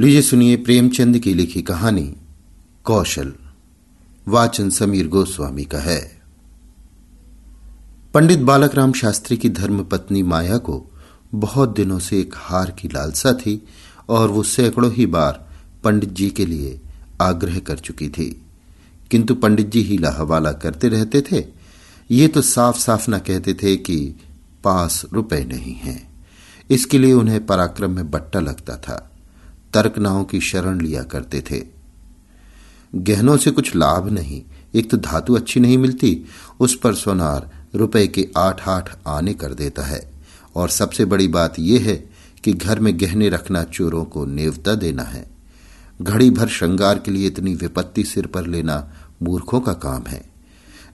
लीजिए सुनिए प्रेमचंद की लिखी कहानी, कौशल। वाचन समीर गोस्वामी का है। पंडित बालक राम शास्त्री की धर्म पत्नी माया को बहुत दिनों से एक हार की लालसा थी और वो सैकड़ों ही बार पंडित जी के लिए आग्रह कर चुकी थी। किंतु पंडित जी ही हवाला करते रहते थे। ये तो साफ़ साफ़ न कहते थे कि पास रुपए नहीं हैं। इसके लिए उन्हें पराक्रम में बट्टा लगता था। तर्कनाओं की शरण लिया करते थे। गहनों से कुछ लाभ नहीं, एक तो धातु अच्छी नहीं मिलती, उस पर सोनार रुपए के आठ आठ आने कर देता है। और सबसे बड़ी बात यह है कि घर में गहने रखना चोरों को नेवता देना है। घड़ी भर श्रृंगार के लिए इतनी विपत्ति सिर पर लेना मूर्खों का काम है।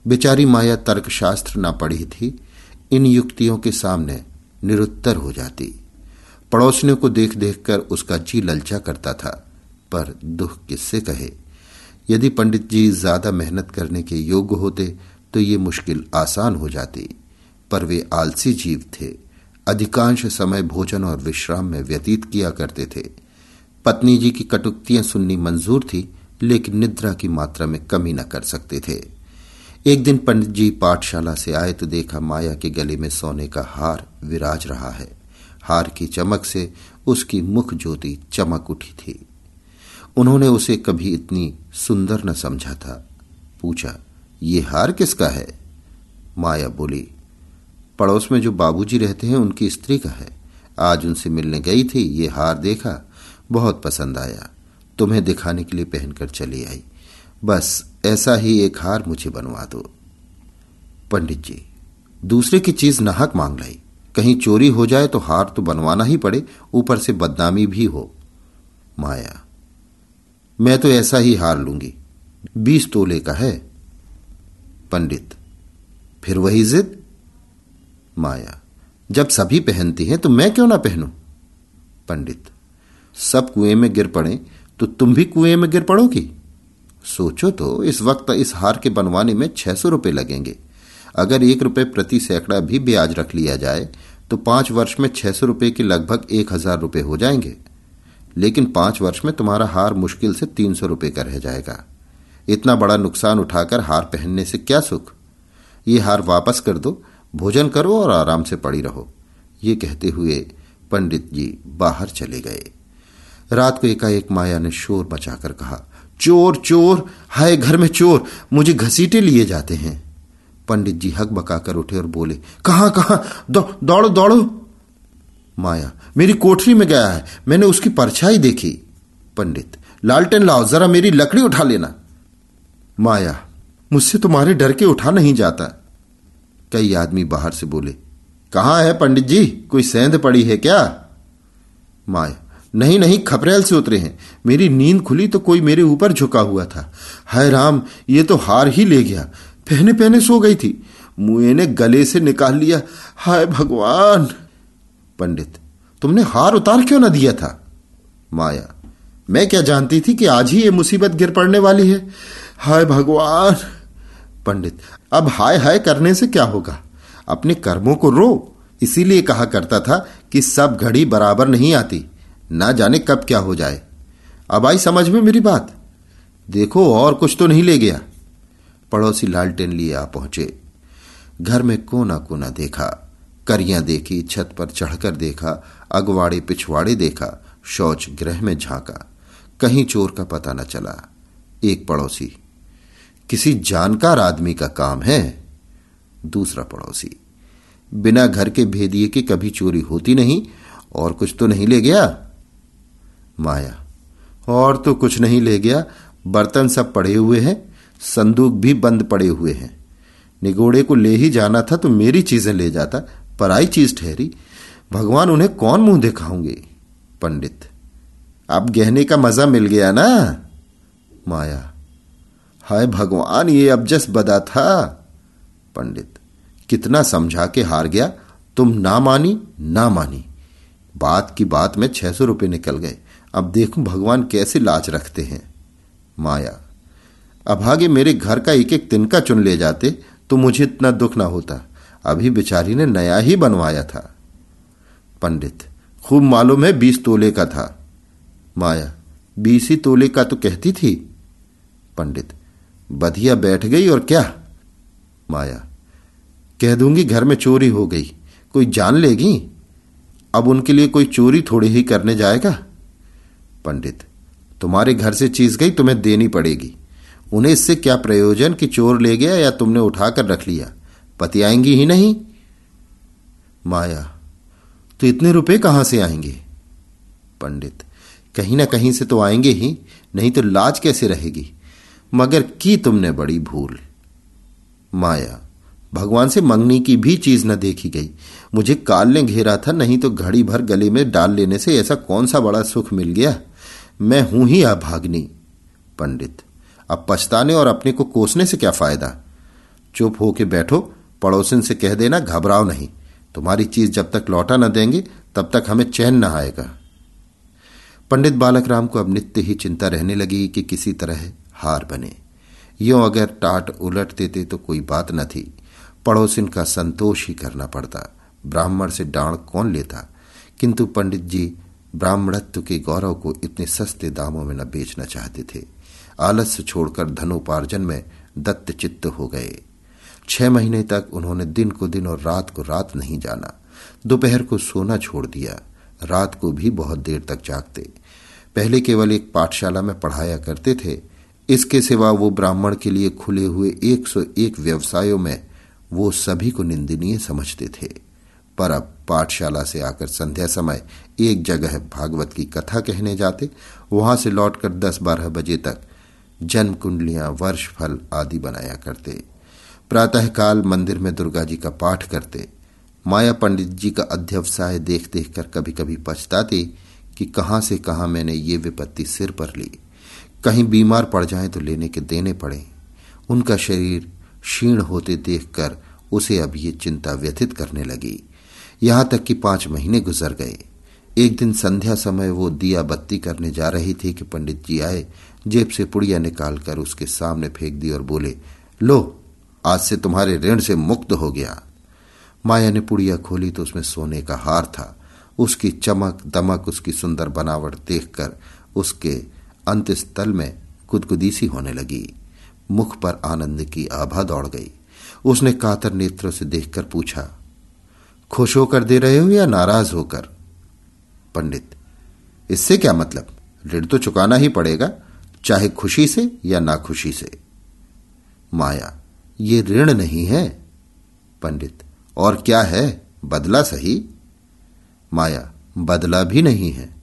बेचारी माया तर्कशास्त्र ना पढ़ी थी, इन युक्तियों के सामने निरुत्तर हो जाती। पड़ोसियों को देख देख कर उसका जी ललचा करता था, पर दुख किससे कहे? यदि पंडित जी ज़्यादा मेहनत करने के योग्य होते तो ये मुश्किल आसान हो जाती। पर वे आलसी जीव थे। अधिकांश समय भोजन और विश्राम में व्यतीत किया करते थे। पत्नी जी की कटुक्तियाँ सुननी मंजूर थी, लेकिन निद्रा की मात्रा में कमी न कर सकते थे। एक दिन पंडित जी पाठशाला से आए तो देखा माया के गले में सोने का हार विराज रहा है। हार की चमक से उसकी मुख ज्योति चमक उठी थी। उन्होंने उसे कभी इतनी सुंदर न समझा था। पूछा, ये हार किसका है? माया बोली, पड़ोस में जो बाबूजी रहते हैं, उनकी स्त्री का है। आज उनसे मिलने गई थी, ये हार देखा, बहुत पसंद आया। तुम्हें दिखाने के लिए पहनकर चली आई। बस ऐसा ही एक हार मुझे बनवा दो। पंडित जी, दूसरे की चीज़ नाहक मांग लाई। कहीं चोरी हो जाए तो हार तो बनवाना ही पड़े, ऊपर से बदनामी भी हो। माया, मैं तो ऐसा ही हार लूँगी। बीस तोले का है। पंडित, फिर वही जिद? माया, जब सभी पहनती हैं तो मैं क्यों ना पहनूं? पंडित, सब कुएँ में गिर पड़े तो तुम भी कुएँ में गिर पड़ोगी। सोचो तो इस वक्त इस हार के बनवाने में छह सौ रुपये लगेंगे। अगर एक रुपए प्रति सैकड़ा भी ब्याज रख लिया जाए तो पाँच वर्ष में छह सौ रुपये के लगभग एक हज़ार रुपये हो जाएँगे। लेकिन पाँच वर्ष में तुम्हारा हार मुश्किल से तीन सौ रुपए का रह जाएगा। इतना बड़ा नुकसान उठाकर हार पहनने से क्या सुख? ये हार वापस कर दो, भोजन करो और आराम से पड़ी रहो। ये कहते हुए पंडित जी बाहर चले गए। रात को एकाएक माया ने शोर मचाकर कहा, चोर चोर, हाय घर में चोर, मुझे घसीटे लिए जाते हैं। पंडित जी हक बकाकर उठे और बोले, कहाँ कहाँ? दौड़ो दौड़ो। माया, मेरी कोठरी में गया है। मैंने उसकी परछाई देखी। पंडित, लालटेन लाओ, जरा मेरी लकड़ी उठा लेना। माया, मुझसे तुम्हारे डर के उठा नहीं जाता। कई आदमी बाहर से बोले, कहाँ है पंडित जी? कोई सेंध पड़ी है क्या? माया, नहीं नहीं, खपरेल से उतरे हैं। मेरी नींद खुली तो कोई मेरे ऊपर झुका हुआ था। हाय राम, ये तो हार ही ले गया। पहने पहने सो गई थी। मुए ने गले से निकाल लिया। हाय भगवान! पंडित, तुमने हार उतार क्यों ना दिया था? माया, मैं क्या जानती थी कि आज ही ये मुसीबत गिर पड़ने वाली है? हाय भगवान! पंडित, अब हाय हाय करने से क्या होगा? अपने कर्मों को रो। इसीलिए कहा करता था कि सब घड़ी बराबर नहीं आती। ना जाने कब क्या हो जाए। अब आई समझ में मेरी बात। देखो, और कुछ तो नहीं ले गया। पड़ोसी लालटेन लिए आ पहुँचे। घर में कोना कोना देखा। करियाँ देखी, छत पर चढ़कर देखा, अगवाड़े पिछवाड़े देखा, शौच ग्रह में झांका। कहीं चोर का पता न चला। एक पड़ोसी। किसी जानकार आदमी का काम है? दूसरा पड़ोसी। बिना घर के भेदिए की कभी चोरी होती नहीं, और कुछ तो नहीं ले गया? माया। और तो कुछ नहीं ले गया। बर्तन सब पड़े हुए हैं। संदूक भी बंद पड़े हुए हैं। निगोड़े को ले ही जाना था तो मेरी चीज़ें ले जाता, पराई चीज़ ठहरी। भगवान उन्हें कौन मुँह दिखाऊँगे? पंडित। अब गहने का मज़ा मिल गया ना? माया। हाय भगवान, ये अब जस बदा था। पंडित। कितना समझा के हार गया। तुम ना मानी ना मानी। बात की बात में छह सौ रुपये निकल गए। अब देखो भगवान कैसे लाज रखते हैं। माया। अभागे मेरे घर का एक एक तिनका चुन ले जाते तो मुझे इतना दुख ना होता। अभी बेचारी ने नया ही बनवाया था। पंडित, खूब मालूम है बीस तोले का था। माया, बीस ही तोले का तो कहती थी। पंडित, बधिया बैठ गई और क्या? माया, कह दूँगी घर में चोरी हो गई, कोई जान लेगी? अब उनके लिए कोई चोरी थोड़ी ही करने जाएगा? पंडित, तुम्हारे घर से चीज़ गई, तुम्हें देनी पड़ेगी। उन्हें इससे क्या प्रयोजन कि चोर ले गया या तुमने उठाकर रख लिया? पति आएँगी ही नहीं। माया तो इतने रुपए कहाँ से आएँगे? पंडित, कहीं ना कहीं से तो आएँगे ही, नहीं तो लाज कैसे रहेगी? मगर की तुमने बड़ी भूल? माया, भगवान से मंगनी की भी चीज़ न देखी गई। मुझे काल ने घेरा था, नहीं तो घड़ी भर गले में डाल लेने से ऐसा कौन सा बड़ा सुख मिल गया? मैं हूँ ही अभाग्नि पंडित अब पछताने और अपने को कोसने से क्या फ़ायदा? चुप होके बैठो, पड़ोसिन से कह देना, घबराओ नहीं। तुम्हारी चीज़ जब तक लौटा न देंगे, तब तक हमें चैन न आएगा। पंडित बालक राम को अब नित्य ही चिंता रहने लगी कि किसी तरह हार बने। यो अगर टाट उलट देते तो कोई बात न थी। पड़ोसिन का संतोष ही करना पड़ता। ब्राह्मण से डांड कौन लेता? किंतु पंडित जी ब्राह्मणत्व के गौरव को इतने सस्ते दामों में न बेचना चाहते थे। आलस्य छोड़कर धनोपार्जन में दत्त चित्त हो गए। छह महीने तक उन्होंने दिन को दिन और रात को रात नहीं जाना। दोपहर को सोना छोड़ दिया। रात को भी बहुत देर तक जागते। पहले केवल एक पाठशाला में पढ़ाया करते थे। इसके सिवा वो ब्राह्मण के लिए खुले हुए एक सौ एक व्यवसायों में वो सभी को निंदनीय समझते थे। पर अब पाठशाला से आकर संध्या समय एक जगह भागवत की कथा कहने जाते। वहाँ से लौटकर दस बारह बजे तक जन्म कुंडलियाँ वर्ष फल आदि बनाया करते। प्रातःकाल मंदिर में दुर्गा जी का पाठ करते। माया पंडित जी का अध्यवसाय देख देख कर कभी कभी पछताती कि कहाँ से कहाँ मैंने ये विपत्ति सिर पर ली। कहीं बीमार पड़ जाए तो लेने के देने पड़े। उनका शरीर क्षीण होते देखकर उसे अब ये चिंता व्यथित करने लगी। यहाँ तक कि पाँच महीने गुजर गए। एक दिन संध्या समय वो दिया बत्ती करने जा रही थी कि पंडित जी आए जेब से पुड़िया निकालकर उसके सामने फेंक दी और बोले, लो, आज से तुम्हारे ऋण से मुक्त हो गया। माया ने पुड़िया खोली तो उसमें सोने का हार था। उसकी चमक, दमक, उसकी सुंदर बनावट देखकर उसके अंत स्थल में कुदकुदीसी होने लगी। मुख पर आनंद की आभा दौड़ गई। उसने कातर नेत्रों से देखकर पूछा, खुश होकर दे रहे हो या नाराज़ होकर? पंडित, इससे क्या मतलब? ऋण तो चुकाना ही पड़ेगा। चाहे खुशी से या नाखुशी से। माया, ये ऋण नहीं है। पंडित, और क्या है? बदला सही? माया, बदला भी नहीं है।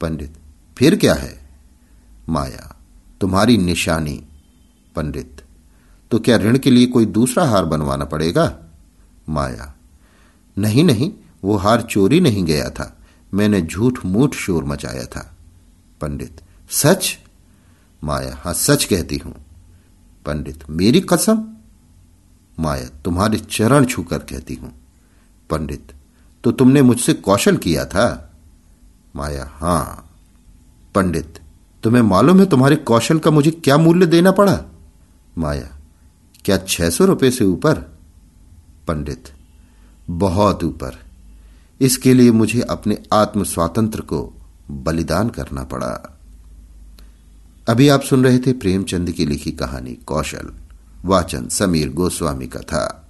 पंडित, फिर क्या है? माया, तुम्हारी निशानी। पंडित तो क्या ऋण के लिए कोई दूसरा हार बनवाना पड़ेगा? माया, नहीं नहीं, वो हार चोरी नहीं गया था। मैंने झूठ मूठ शोर मचाया था। पंडित, सच? माया। हाँ, सच कहती हूँ, पंडित, मेरी कसम, माया तुम्हारे चरण छूकर कहती हूँ। पंडित तो तुमने मुझसे कौशल किया था? माया, हाँ। पंडित, तुम्हें मालूम है तुम्हारे कौशल का मुझे क्या मूल्य देना पड़ा? माया, क्या छह सौ रुपये से ऊपर? पंडित, बहुत ऊपर। इसके लिए मुझे अपने आत्म स्वातंत्र को बलिदान करना पड़ा। अभी आप सुन रहे थे प्रेमचंद की लिखी कहानी कौशल, वाचन समीर गोस्वामी का था।